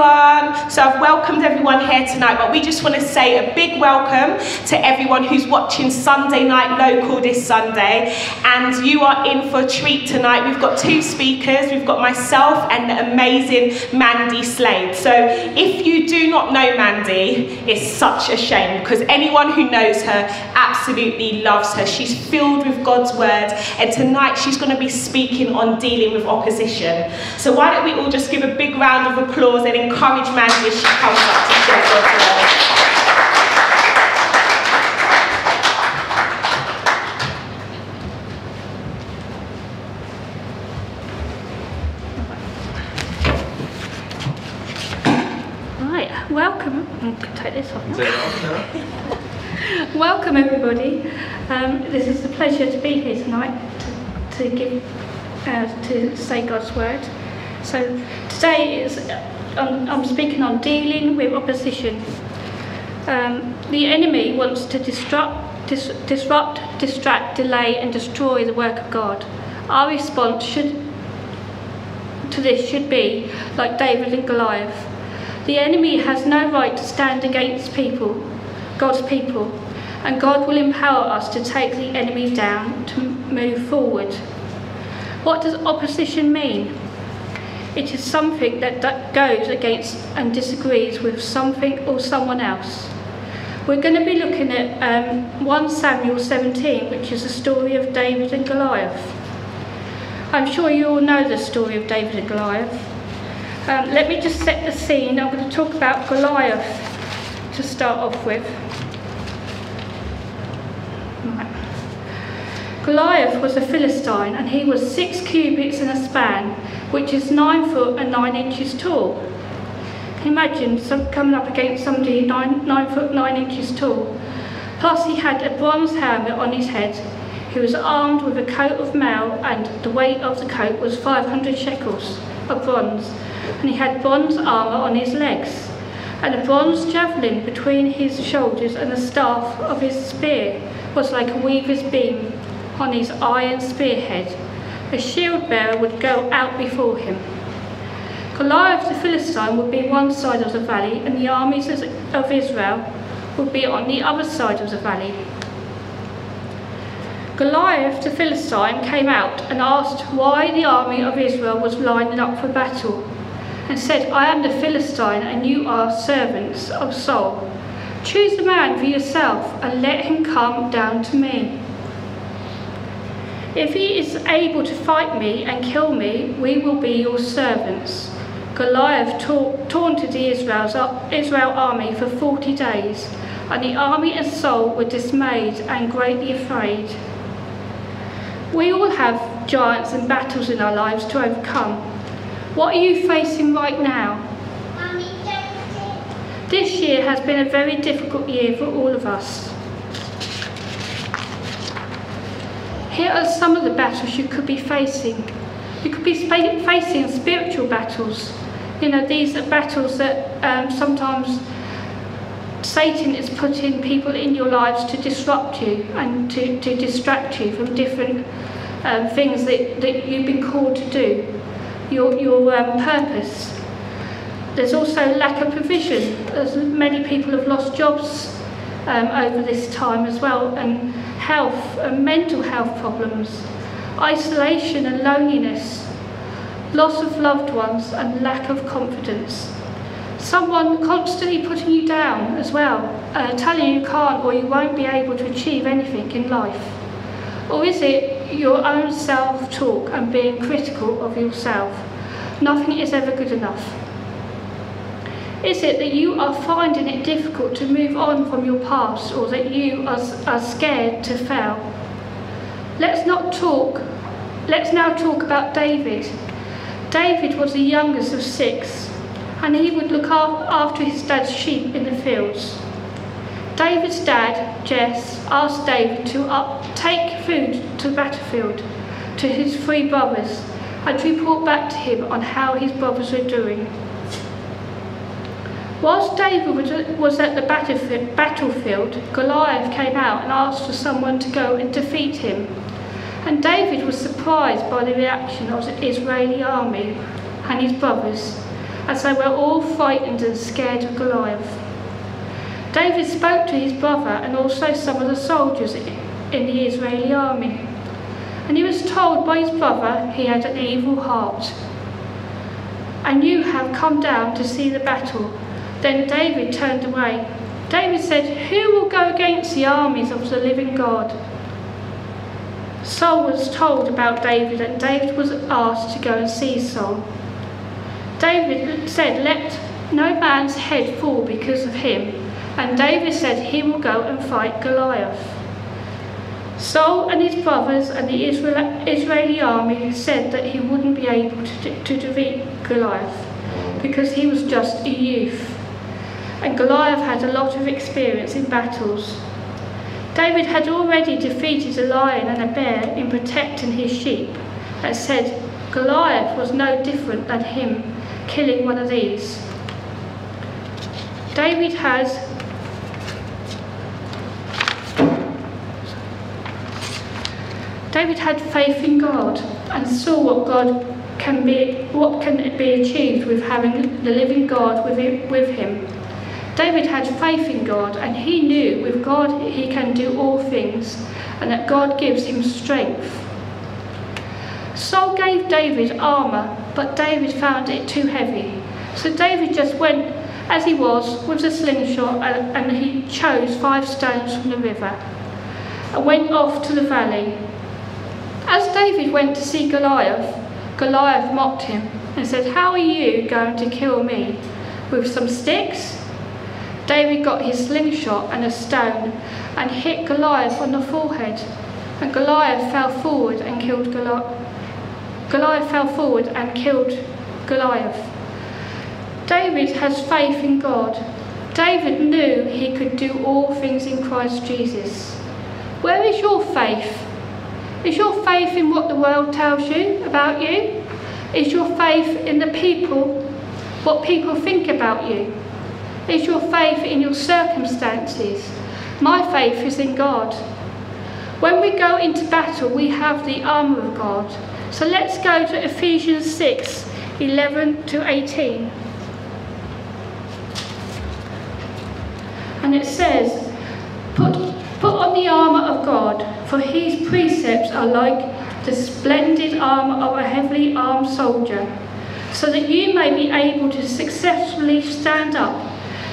everyone. So I've welcomed everyone here tonight, but we just want to say a big welcome to everyone who's watching Sunday Night Local this Sunday. And you are in for a treat tonight. We've got two speakers. We've got myself and the amazing Mandy Slade. So if you do not know Mandy, it's such a shame because anyone who knows her absolutely loves her. She's filled with God's word, and tonight she's going to be speaking on dealing with opposition. So why don't we all just give a big round of applause and encourage Mandy as she comes up to share God's word. Right, welcome. I can take this off. Is now. it on now? Welcome everybody. Um, this is a pleasure to be here tonight to, to give uh, to say God's word. So today is I'm speaking on dealing with opposition. Um, the enemy wants to disrupt, dis- disrupt, distract, delay, and destroy the work of God. Our response should to this should be like David and Goliath. The enemy has no right to stand against people, God's people, and God will empower us to take the enemy down to move forward. What does opposition mean? It is something that goes against and disagrees with something or someone else. We're going to be looking at um, 1 Samuel 17, which is the story of David and Goliath. I'm sure you all know the story of David and Goliath. Um, let me just set the scene. I'm going to talk about Goliath to start off with. Goliath was a Philistine and he was six cubits in a span, which is nine foot and nine inches tall. Imagine some, coming up against somebody nine, nine foot nine inches tall? Plus, he had a bronze helmet on his head. He was armed with a coat of mail, and the weight of the coat was 500 shekels of bronze. And he had bronze armour on his legs, and a bronze javelin between his shoulders, and the staff of his spear was like a weaver's beam on his iron spearhead. A shield bearer would go out before him. Goliath the Philistine would be one side of the valley, and the armies of Israel would be on the other side of the valley. Goliath the Philistine came out and asked why the army of Israel was lining up for battle, and said, I am the Philistine, and you are servants of Saul. Choose a man for yourself, and let him come down to me. If he is able to fight me and kill me, we will be your servants. Goliath ta- taunted the Israel's, Israel army for 40 days, and the army and Saul were dismayed and greatly afraid. We all have giants and battles in our lives to overcome. What are you facing right now? This year has been a very difficult year for all of us. Here are some of the battles you could be facing. You could be facing spiritual battles. You know, these are battles that um, sometimes Satan is putting people in your lives to disrupt you and to, to distract you from different um, things that, that you've been called to do, your, your um, purpose. There's also lack of provision, as many people have lost jobs um, over this time as well, and health and mental health problems, isolation and loneliness, loss of loved ones, and lack of confidence. Someone constantly putting you down as well, uh, telling you you can't or you won't be able to achieve anything in life. Or is it your own self talk and being critical of yourself? Nothing is ever good enough. Is it that you are finding it difficult to move on from your past or that you are, are scared to fail? Let's not talk, let's now talk about David. David was the youngest of six and he would look after his dad's sheep in the fields. David's dad, Jess, asked David to up, take food to the battlefield to his three brothers and report back to him on how his brothers were doing. Whilst David was at the battlefield, Goliath came out and asked for someone to go and defeat him. And David was surprised by the reaction of the Israeli army and his brothers, as they were all frightened and scared of Goliath. David spoke to his brother and also some of the soldiers in the Israeli army. And he was told by his brother he had an evil heart. And you have come down to see the battle. Then David turned away. David said, Who will go against the armies of the living God? Saul was told about David, and David was asked to go and see Saul. David said, Let no man's head fall because of him. And David said he will go and fight Goliath. Saul and his brothers and the Israeli army said that he wouldn't be able to, to defeat Goliath because he was just a youth. And Goliath had a lot of experience in battles. David had already defeated a lion and a bear in protecting his sheep and said Goliath was no different than him killing one of these. David has David had faith in God and saw what God can be what can be achieved with having the living God with him, with him. David had faith in God and he knew with God he can do all things and that God gives him strength. Saul gave David armour, but David found it too heavy. So David just went as he was with the slingshot and, and he chose five stones from the river and went off to the valley as David went to see Goliath, Goliath mocked him and said, How are you going to kill me? With some sticks? David got his slingshot and a stone and hit Goliath on the forehead. And Goliath fell forward and killed Goliath. Goliath fell forward and killed Goliath. David has faith in God. David knew he could do all things in Christ Jesus. Where is your faith? Is your faith in what the world tells you about you? Is your faith in the people, what people think about you? Is your faith in your circumstances? My faith is in God. When we go into battle, we have the armour of God. So let's go to Ephesians 6 11 to 18. And it says, Put, put on the armour of God for his precepts are like the splendid armour of a heavily armed soldier, so that you may be able to successfully stand up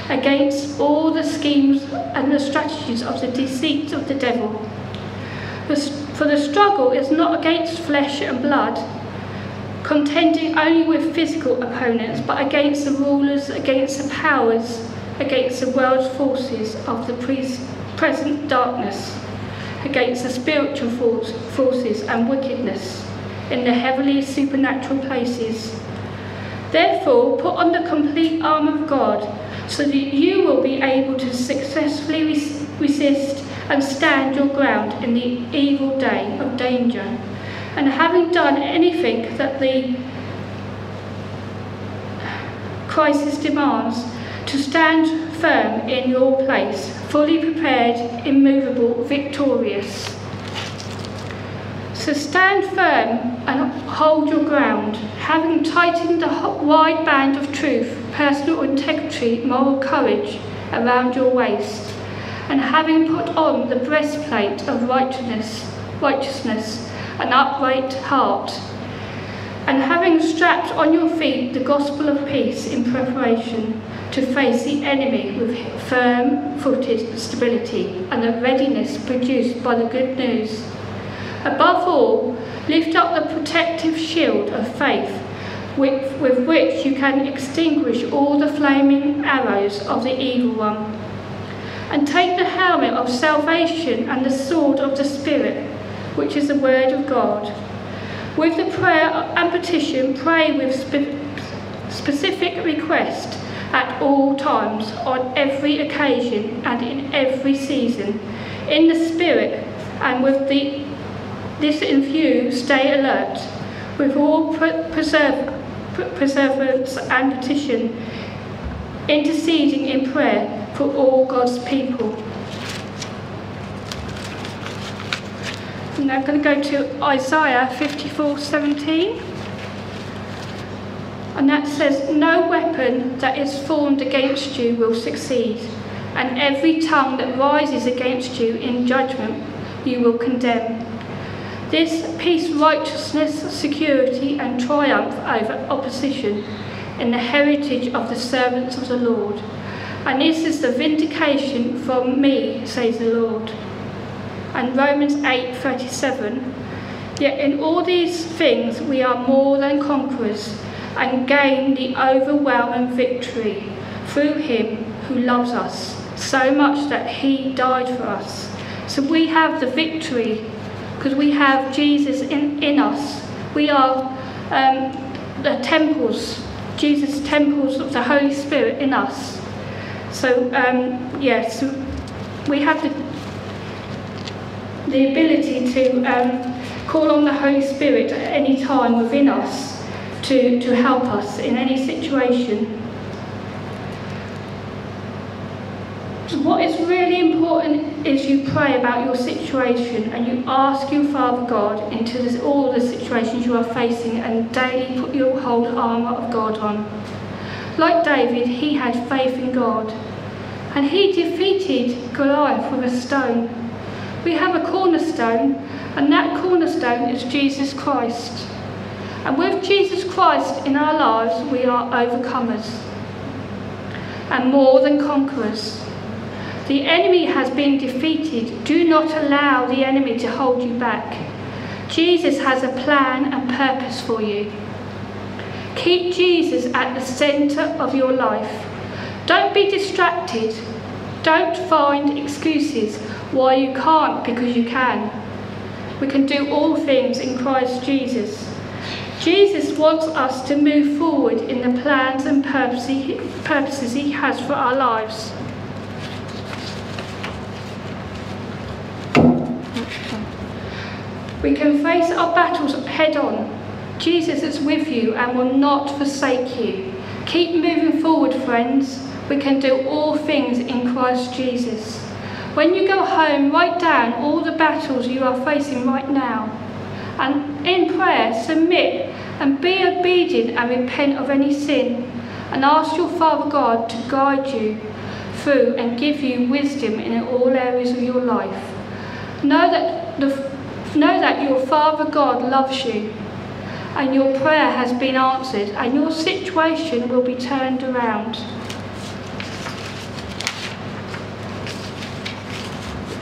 against all the schemes and the strategies of the deceits of the devil. For the struggle is not against flesh and blood, contending only with physical opponents, but against the rulers, against the powers, against the world's forces of the present darkness against the spiritual force, forces and wickedness in the heavenly supernatural places. Therefore, put on the complete arm of God, so that you will be able to successfully res resist and stand your ground in the evil day of danger. And having done anything that the crisis demands, to stand firm in your place, fully prepared, immovable, victorious. So stand firm and hold your ground, having tightened the wide band of truth, personal integrity, moral courage around your waist, and having put on the breastplate of righteousness, righteousness, an upright heart, and having strapped on your feet the gospel of peace in preparation to face the enemy with firm-footed stability and the readiness produced by the good news. Above all, lift up the protective shield of faith with, with which you can extinguish all the flaming arrows of the evil one. And take the helmet of salvation and the sword of the Spirit, which is the word of God. With the prayer and petition, pray with spe specific request at all times, on every occasion, and in every season, in the Spirit, and with the, this in view, stay alert, with all preserve, perseverance and petition, interceding in prayer for all God's people. now I'm going to go to Isaiah 54 17. And that says, No weapon that is formed against you will succeed, and every tongue that rises against you in judgment you will condemn. This peace, righteousness, security, and triumph over opposition in the heritage of the servants of the Lord. And this is the vindication from me, says the Lord. And Romans 8:37. Yet in all these things we are more than conquerors and gain the overwhelming victory through him who loves us so much that he died for us. So we have the victory because we have Jesus in, in us. We are um, the temples, Jesus' temples of the Holy Spirit in us. So, um, yes, we have the, the ability to um, call on the Holy Spirit at any time within us to, to help us in any situation. So what is really important is you pray about your situation and you ask your Father God into this, all the situations you are facing and daily put your whole armour of God on. Like David, he had faith in God and he defeated Goliath with a stone. We have a cornerstone and that cornerstone is Jesus Christ. And with Jesus Christ in our lives, we are overcomers and more than conquerors. The enemy has been defeated. Do not allow the enemy to hold you back. Jesus has a plan and purpose for you. Keep Jesus at the centre of your life. Don't be distracted. Don't find excuses why you can't because you can. We can do all things in Christ Jesus. Jesus wants us to move forward in the plans and purposes he has for our lives. We can face our battles head on. Jesus is with you and will not forsake you. Keep moving forward, friends. We can do all things in Christ Jesus. When you go home, write down all the battles you are facing right now. And in prayer, submit and be obedient and repent of any sin. And ask your Father God to guide you through and give you wisdom in all areas of your life. Know that, the, know that your Father God loves you and your prayer has been answered and your situation will be turned around.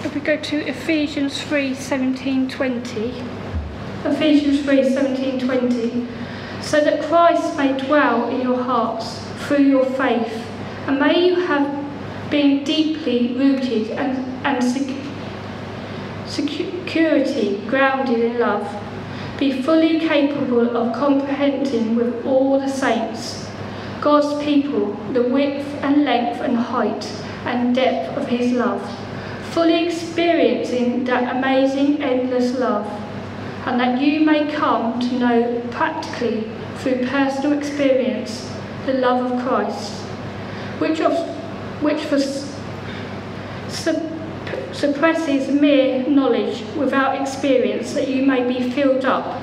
If we go to Ephesians 3 17 20, Ephesians 3 17 20, so that Christ may dwell in your hearts through your faith, and may you have been deeply rooted and, and security grounded in love, be fully capable of comprehending with all the saints, God's people, the width and length and height and depth of his love, fully experiencing that amazing endless love, and that you may come to know practically through personal experience the love of Christ, which, of, which was suppresses mere knowledge without experience, that you may be filled up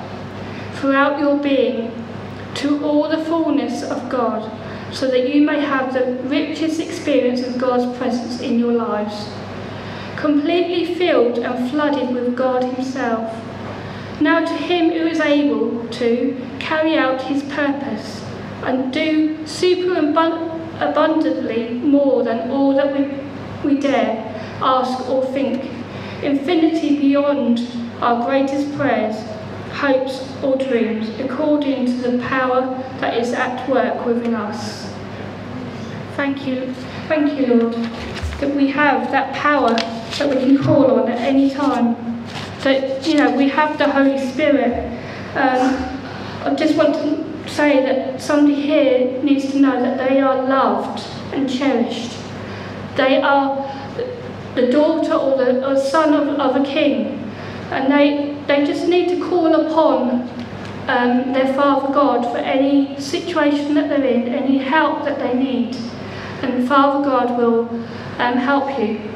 throughout your being to all the fullness of God, so that you may have the richest experience of God's presence in your lives. Completely filled and flooded with God Himself. Now to Him who is able to carry out His purpose and do super abundantly more than all that we, we dare ask or think, infinity beyond our greatest prayers, hopes or dreams, according to the power that is at work within us. Thank you, thank you, Lord, that we have that power that we can call on at any time. That, you know, we have the Holy Spirit. Um, I just want to say that somebody here needs to know that they are loved and cherished. They are the daughter or the or son of, of a king. And they, they just need to call upon um, their Father God for any situation that they're in, any help that they need. And Father God will um, help you.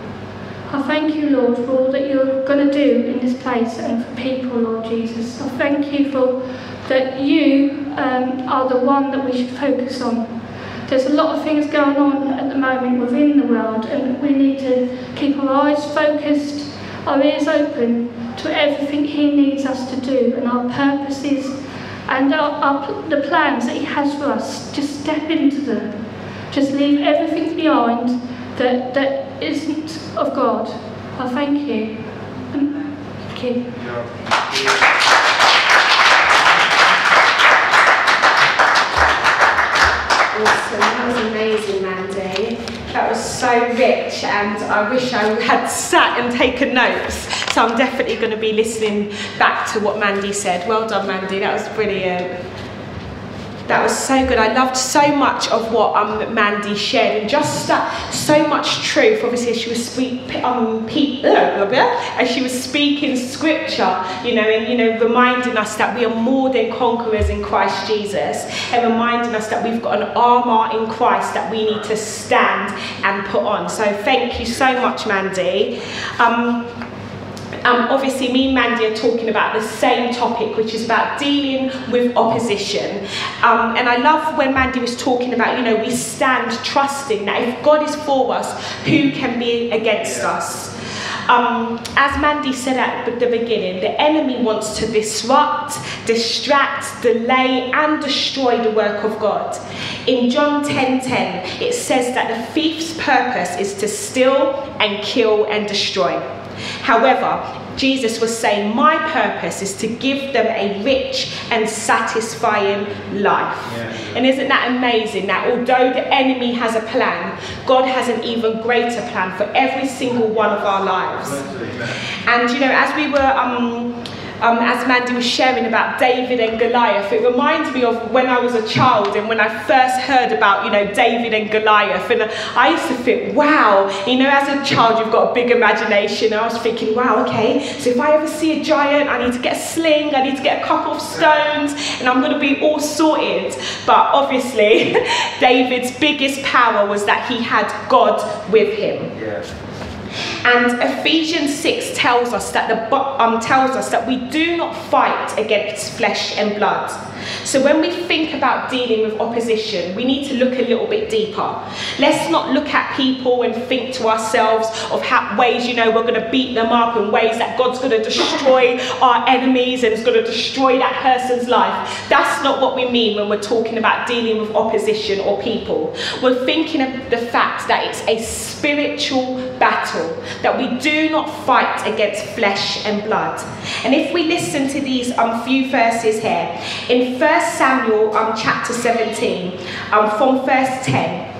I thank you, Lord, for all that you're going to do in this place and for people, Lord Jesus. I thank you for that you um, are the one that we should focus on. There's a lot of things going on at the moment within the world, and we need to keep our eyes focused, our ears open to everything He needs us to do and our purposes and our, our, the plans that He has for us. Just step into them. Just leave everything behind that, that isn't of God. I thank you. Thank you. Awesome, that was amazing, Mandy. That was so rich, and I wish I had sat and taken notes. So I'm definitely going to be listening back to what Mandy said. Well done, Mandy, that was brilliant. That was so good. I loved so much of what um, Mandy shared, and just uh, so much truth. Obviously, she was speak, um, as she was speaking scripture, you know, and you know, reminding us that we are more than conquerors in Christ Jesus, and reminding us that we've got an armor in Christ that we need to stand and put on. So, thank you so much, Mandy. Um, um, obviously, me and Mandy are talking about the same topic, which is about dealing with opposition. Um, and I love when Mandy was talking about, you know, we stand trusting that if God is for us, who can be against us? Um, as Mandy said at the beginning, the enemy wants to disrupt, distract, delay, and destroy the work of God. In John 10:10, 10, 10, it says that the thief's purpose is to steal and kill and destroy. However, Jesus was saying, My purpose is to give them a rich and satisfying life. Yeah. And isn't that amazing that although the enemy has a plan, God has an even greater plan for every single one of our lives. And you know, as we were um, um, as Mandy was sharing about David and Goliath, it reminds me of when I was a child and when I first heard about, you know, David and Goliath. And I used to think, wow, you know, as a child, you've got a big imagination. I was thinking, wow, okay, so if I ever see a giant, I need to get a sling, I need to get a couple of stones, and I'm going to be all sorted. But obviously, David's biggest power was that he had God with him. Yeah. And Ephesians 6 tells us that the um, tells us that we do not fight against flesh and blood so when we think about dealing with opposition, we need to look a little bit deeper. Let's not look at people and think to ourselves of how, ways, you know, we're going to beat them up and ways that God's going to destroy our enemies and is going to destroy that person's life. That's not what we mean when we're talking about dealing with opposition or people. We're thinking of the fact that it's a spiritual battle, that we do not fight against flesh and blood. And if we listen to these um, few verses here, in 1 Samuel um, chapter 17, um, from verse 10,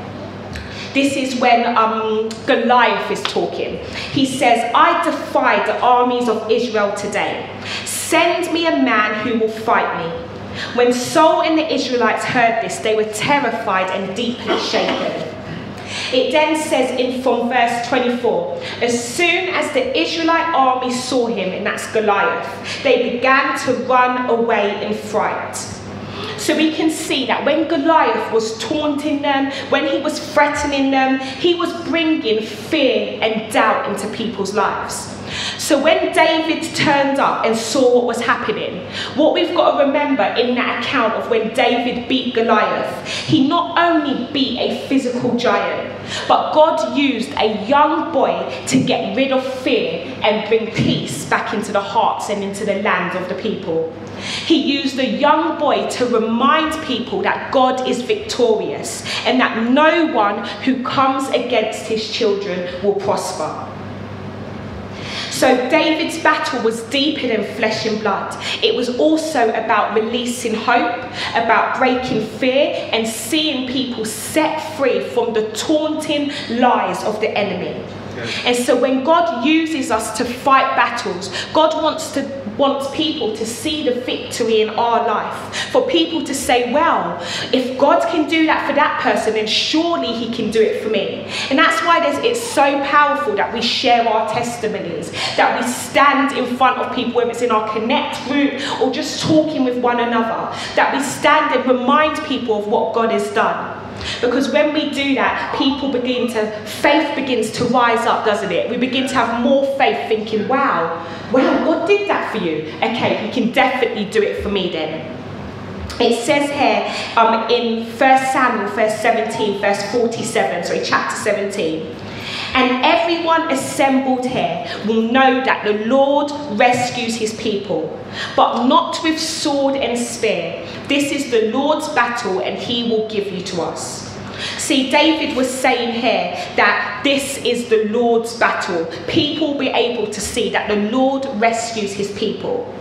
this is when um, Goliath is talking. He says, I defy the armies of Israel today. Send me a man who will fight me. When Saul and the Israelites heard this, they were terrified and deeply shaken. It then says in from verse 24, as soon as the Israelite army saw him, and that's Goliath, they began to run away in fright. So we can see that when Goliath was taunting them, when he was threatening them, he was bringing fear and doubt into people's lives. So when David turned up and saw what was happening, what we've got to remember in that account of when David beat Goliath, he not only beat a physical giant, but God used a young boy to get rid of fear and bring peace back into the hearts and into the land of the people. He used a young boy to remind people that God is victorious and that no one who comes against his children will prosper. So David's battle was deeper than flesh and blood. It was also about releasing hope, about breaking fear, and seeing people set free from the taunting lies of the enemy. And so when God uses us to fight battles, God wants to wants people to see the victory in our life. For people to say, well, if God can do that for that person, then surely he can do it for me. And that's why it's so powerful that we share our testimonies, that we stand in front of people, whether it's in our connect group or just talking with one another, that we stand and remind people of what God has done. Because when we do that, people begin to, faith begins to rise up, doesn't it? We begin to have more faith thinking, wow, wow, God did that for you. Okay, He can definitely do it for me then. It says here um, in 1 Samuel, verse 17, verse 47, sorry, chapter 17. And everyone assembled here will know that the Lord rescues his people, but not with sword and spear. This is the Lord's battle, and he will give you to us. See, David was saying here that this is the Lord's battle. People will be able to see that the Lord rescues his people.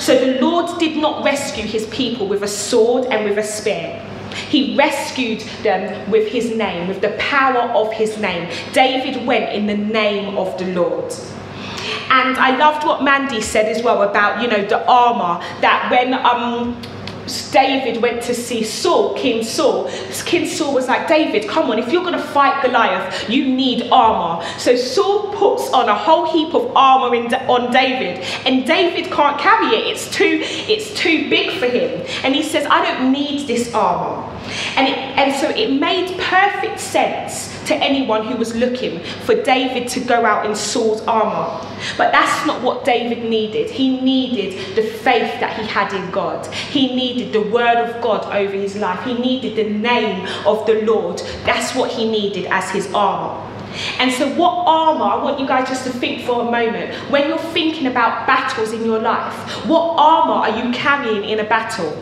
So the Lord did not rescue his people with a sword and with a spear. He rescued them with his name, with the power of his name. David went in the name of the Lord. And I loved what Mandy said as well about, you know, the armor that when um David went to see Saul, King Saul. King Saul was like, David, come on, if you're going to fight Goliath, you need armor. So Saul puts on a whole heap of armor in, on David, and David can't carry it. It's too, it's too big for him. And he says, I don't need this armor. And, it, and so it made perfect sense to anyone who was looking for David to go out in Saul's armor. But that's not what David needed. He needed the faith that he had in God. He needed the word of God over his life. He needed the name of the Lord. That's what he needed as his armor. And so, what armor, I want you guys just to think for a moment, when you're thinking about battles in your life, what armor are you carrying in a battle?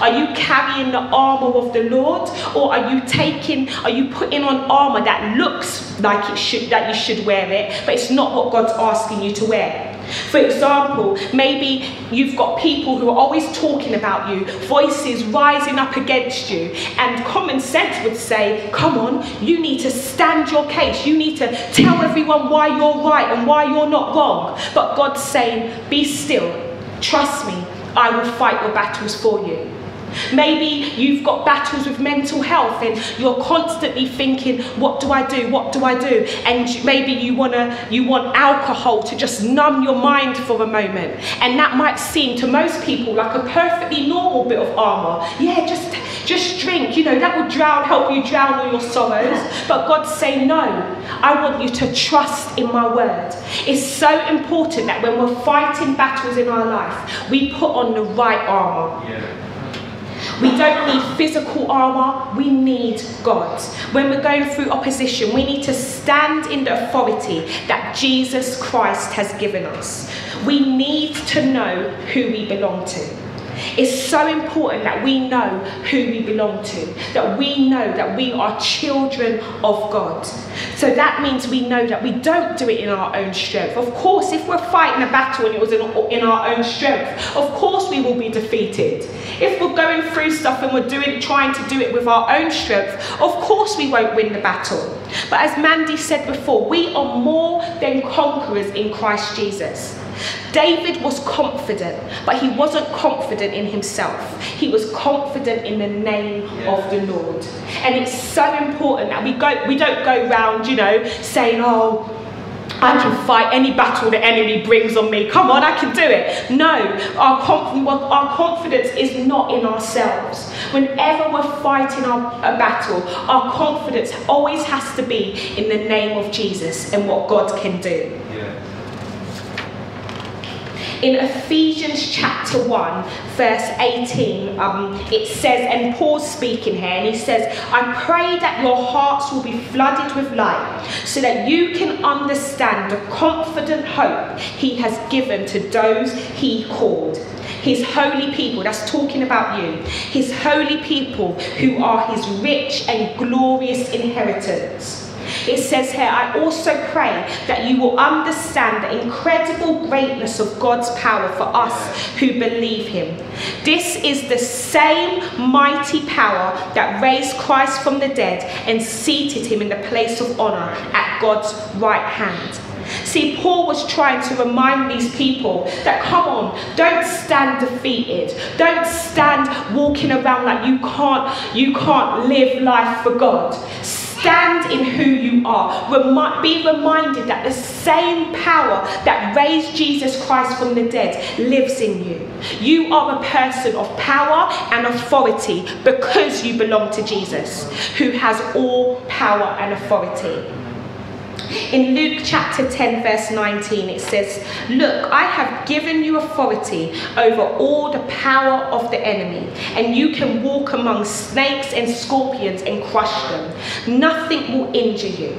Are you carrying the armor of the Lord or are you taking are you putting on armor that looks like it should that you should wear it but it's not what God's asking you to wear? For example, maybe you've got people who are always talking about you, voices rising up against you, and common sense would say, Come on, you need to stand your case. You need to tell everyone why you're right and why you're not wrong. But God's saying, Be still, trust me, I will fight your battles for you. Maybe you've got battles with mental health and you're constantly thinking, what do I do? What do I do? And maybe you wanna you want alcohol to just numb your mind for a moment. And that might seem to most people like a perfectly normal bit of armor. Yeah, just just drink, you know, that will drown, help you drown all your sorrows. But God say no, I want you to trust in my word. It's so important that when we're fighting battles in our life, we put on the right armor. Yeah. We don't need physical armor, we need God. When we're going through opposition, we need to stand in the authority that Jesus Christ has given us. We need to know who we belong to. It's so important that we know who we belong to, that we know that we are children of God. So that means we know that we don't do it in our own strength. Of course, if we're fighting a battle and it was in, our own strength, of course we will be defeated. If we're going through stuff and we're doing, trying to do it with our own strength, of course we won't win the battle. But as Mandy said before, we are more than conquerors in Christ Jesus. David was confident, but he wasn't confident in himself. He was confident in the name yeah. of the Lord. And it's so important that we go we don't go round, you know, saying, "Oh, I can fight any battle the enemy brings on me. Come on, I can do it. No, our, conf- our confidence is not in ourselves. Whenever we're fighting our, a battle, our confidence always has to be in the name of Jesus and what God can do. In Ephesians chapter 1, verse 18, um, it says, and Paul's speaking here, and he says, I pray that your hearts will be flooded with light so that you can understand the confident hope he has given to those he called his holy people, that's talking about you, his holy people who are his rich and glorious inheritance. It says here, I also pray that you will understand the incredible greatness of God's power for us who believe him. This is the same mighty power that raised Christ from the dead and seated him in the place of honor at God's right hand. See, Paul was trying to remind these people that come on, don't stand defeated. Don't stand walking around like you can't you can't live life for God Stand in who you are. Remi- be reminded that the same power that raised Jesus Christ from the dead lives in you. You are a person of power and authority because you belong to Jesus, who has all power and authority. In Luke chapter 10, verse 19, it says, Look, I have given you authority over all the power of the enemy, and you can walk among snakes and scorpions and crush them. Nothing will injure you.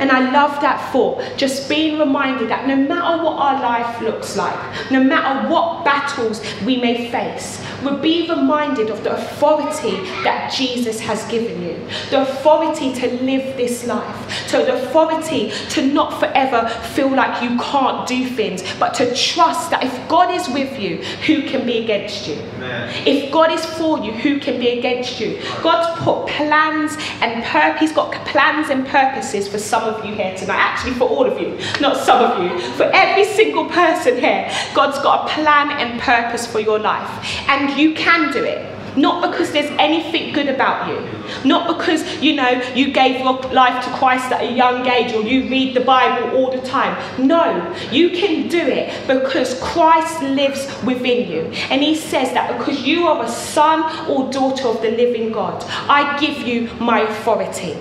And I love that thought. Just being reminded that no matter what our life looks like, no matter what battles we may face, we'll be reminded of the authority that Jesus has given you. The authority to live this life. So the authority to not forever feel like you can't do things, but to trust that if God is with you, who can be against you? Amen. If God is for you, who can be against you? God's put plans and purpose, He's got plans and purposes for some of you here tonight. Actually, for all of you, not some of you. For every single person here, God's got a plan and purpose for your life. And you can do it. Not because there's anything good about you. Not because, you know, you gave your life to Christ at a young age or you read the Bible all the time. No, you can do it because Christ lives within you. And he says that because you are a son or daughter of the living God, I give you my authority.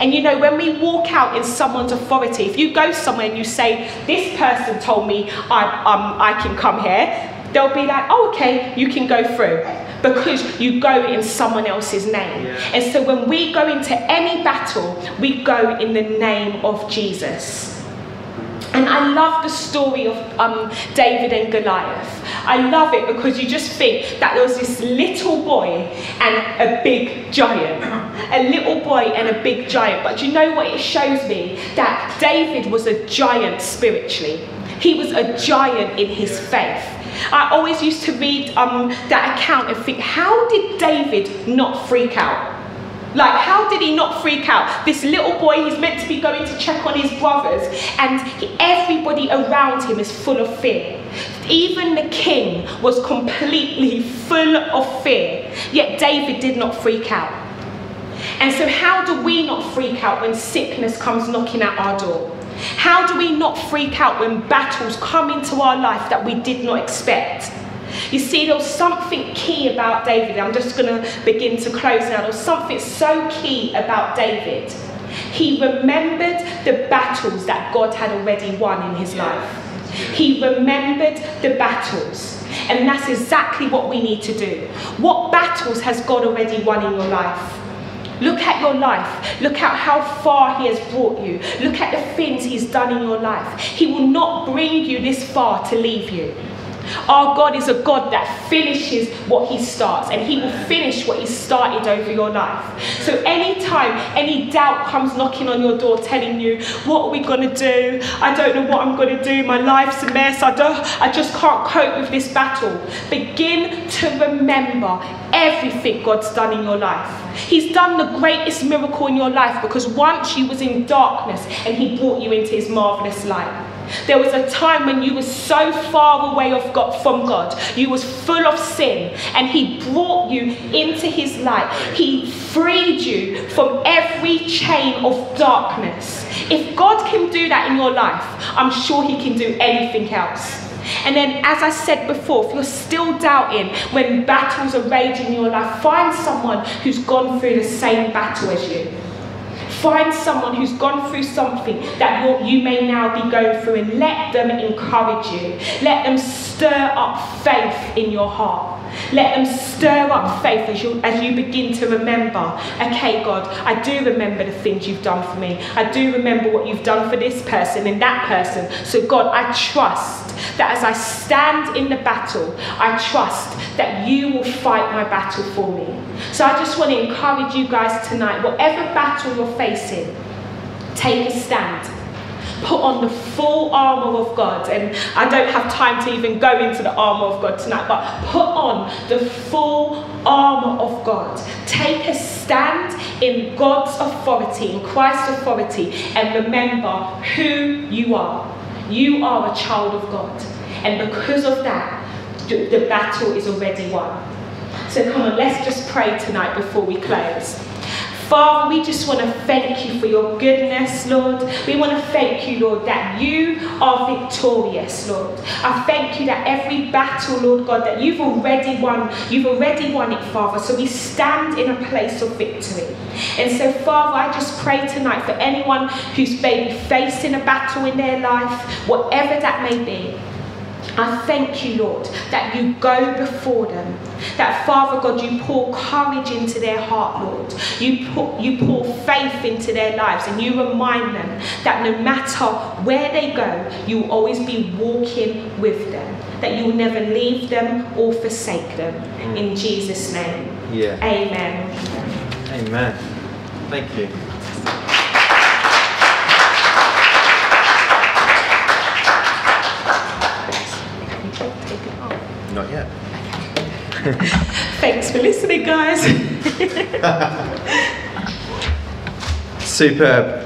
And you know, when we walk out in someone's authority, if you go somewhere and you say, This person told me I, um, I can come here, they'll be like, Oh, okay, you can go through. Because you go in someone else's name. Yeah. And so when we go into any battle, we go in the name of Jesus. And I love the story of um, David and Goliath. I love it because you just think that there was this little boy and a big giant. A little boy and a big giant. But you know what? It shows me that David was a giant spiritually, he was a giant in his faith. I always used to read um, that account and think, how did David not freak out? Like, how did he not freak out? This little boy, he's meant to be going to check on his brothers, and he, everybody around him is full of fear. Even the king was completely full of fear, yet David did not freak out. And so, how do we not freak out when sickness comes knocking at our door? How do we not freak out when battles come into our life that we did not expect? You see, there was something key about David. I'm just going to begin to close now. There was something so key about David. He remembered the battles that God had already won in his life. He remembered the battles. And that's exactly what we need to do. What battles has God already won in your life? Look at your life. Look at how far He has brought you. Look at the things He's done in your life. He will not bring you this far to leave you. Our God is a God that finishes what He starts, and He will finish what He started over your life. So, anytime any doubt comes knocking on your door telling you, What are we going to do? I don't know what I'm going to do. My life's a mess. I, don't, I just can't cope with this battle. Begin to remember everything God's done in your life. He's done the greatest miracle in your life because once you was in darkness and He brought you into His marvelous light. There was a time when you were so far away of God, from God. You was full of sin and he brought you into his light. He freed you from every chain of darkness. If God can do that in your life, I'm sure he can do anything else. And then, as I said before, if you're still doubting when battles are raging in your life, find someone who's gone through the same battle as you. Find someone who's gone through something that you may now be going through and let them encourage you. Let them stir up faith in your heart. Let them stir up faith as you, as you begin to remember, okay, God, I do remember the things you've done for me. I do remember what you've done for this person and that person. So, God, I trust that as I stand in the battle, I trust that you will fight my battle for me. So I just want to encourage you guys tonight, whatever battle you're facing, take a stand. Put on the full armour of God. And I don't have time to even go into the armour of God tonight, but put on the full armour of God. Take a stand in God's authority, in Christ's authority, and remember who you are. You are a child of God. And because of that, the battle is already won. So come on, let's just pray tonight before we close. Father, we just want to thank you for your goodness, Lord. We want to thank you, Lord, that you are victorious, Lord. I thank you that every battle, Lord God, that you've already won, you've already won it, Father. So we stand in a place of victory. And so, Father, I just pray tonight for anyone who's maybe facing a battle in their life, whatever that may be. I thank you, Lord, that you go before them. That, Father God, you pour courage into their heart, Lord. You pour, you pour faith into their lives and you remind them that no matter where they go, you will always be walking with them. That you will never leave them or forsake them. Mm. In Jesus' name. Yeah. Amen. Amen. Thank you. Not yet. Thanks for listening, guys. Superb.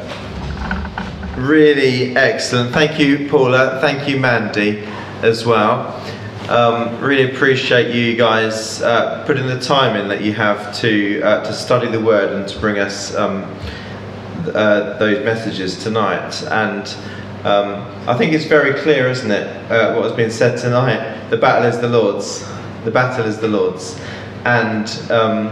Really excellent. Thank you, Paula. Thank you, Mandy, as well. Um, really appreciate you guys uh, putting the time in that you have to uh, to study the Word and to bring us um, uh, those messages tonight. And um, I think it's very clear, isn't it, uh, what has been said tonight? The battle is the Lord's. The battle is the Lord's. And um,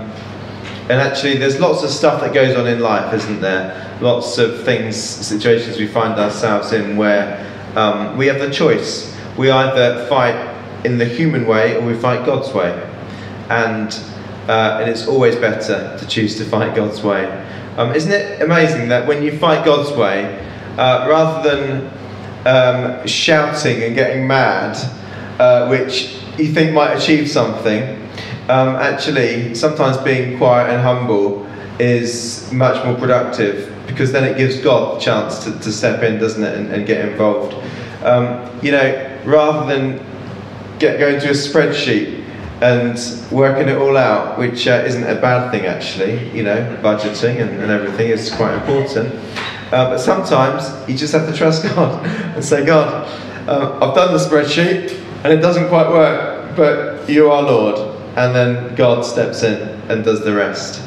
and actually, there's lots of stuff that goes on in life, isn't there? Lots of things, situations we find ourselves in where um, we have the choice. We either fight in the human way or we fight God's way. And, uh, and it's always better to choose to fight God's way. Um, isn't it amazing that when you fight God's way, uh, rather than um, shouting and getting mad, uh, which you think might achieve something, um, actually, sometimes being quiet and humble is much more productive because then it gives God the chance to, to step in, doesn't it, and, and get involved. Um, you know, rather than get going to a spreadsheet and working it all out, which uh, isn't a bad thing actually, you know, budgeting and, and everything is quite important. Uh, but sometimes you just have to trust God and say, God, uh, I've done the spreadsheet and it doesn't quite work, but you are Lord. And then God steps in and does the rest.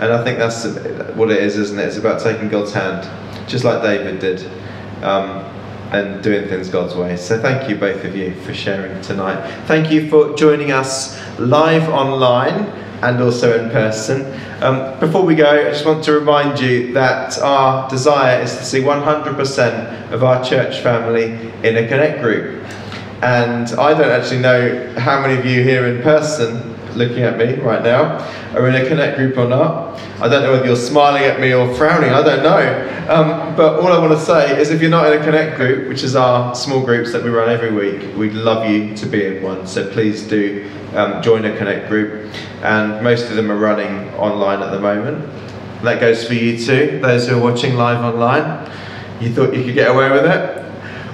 And I think that's what it is, isn't it? It's about taking God's hand, just like David did, um, and doing things God's way. So thank you, both of you, for sharing tonight. Thank you for joining us live online and also in person. Um, before we go, I just want to remind you that our desire is to see 100% of our church family in a Connect group. And I don't actually know how many of you here in person looking at me right now are in a Connect group or not. I don't know whether you're smiling at me or frowning, I don't know. Um, but all I want to say is if you're not in a Connect group, which is our small groups that we run every week, we'd love you to be in one. So please do um, join a Connect group. And most of them are running online at the moment. That goes for you too, those who are watching live online. You thought you could get away with it?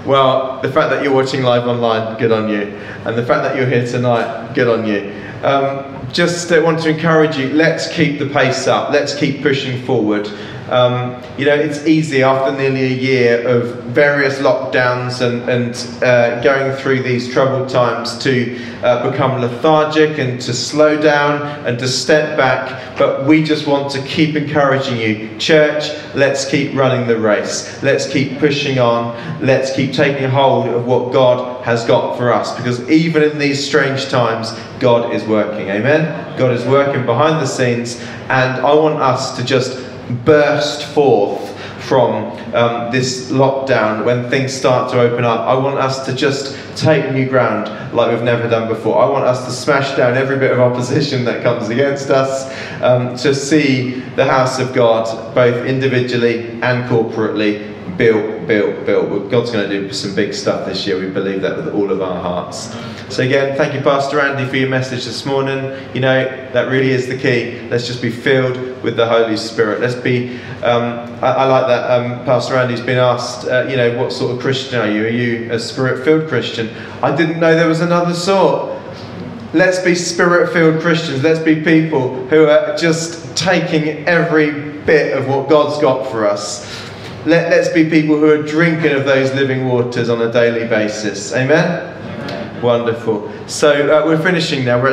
Well, the fact that you're watching live online, good on you. And the fact that you're here tonight, good on you. Um, just uh, want to encourage you, let's keep the pace up, let's keep pushing forward. Um, you know, it's easy after nearly a year of various lockdowns and, and uh, going through these troubled times to uh, become lethargic and to slow down and to step back. But we just want to keep encouraging you. Church, let's keep running the race. Let's keep pushing on. Let's keep taking hold of what God has got for us. Because even in these strange times, God is working. Amen? God is working behind the scenes. And I want us to just burst forth from um, this lockdown when things start to open up. I want us to just take new ground like we've never done before. I want us to smash down every bit of opposition that comes against us, um, to see the house of God, both individually and corporately, built, built, built. God's going to do some big stuff this year. We believe that with all of our hearts. So again, thank you, Pastor Andy, for your message this morning. You know that really is the key. Let's just be filled with the Holy Spirit. Let's be. Um, I, I, like that um, Pastor Andy's been asked. Uh, you know, what sort of Christian are you? Are you a Spirit-filled Christian? I didn't know there was another sort. Let's be spirit-filled Christians. Let's be people who are just taking every bit of what God's got for us let, us be people who are drinking of those living waters on a daily basis. Amen? Amen. Wonderful. So uh, we're finishing now. We're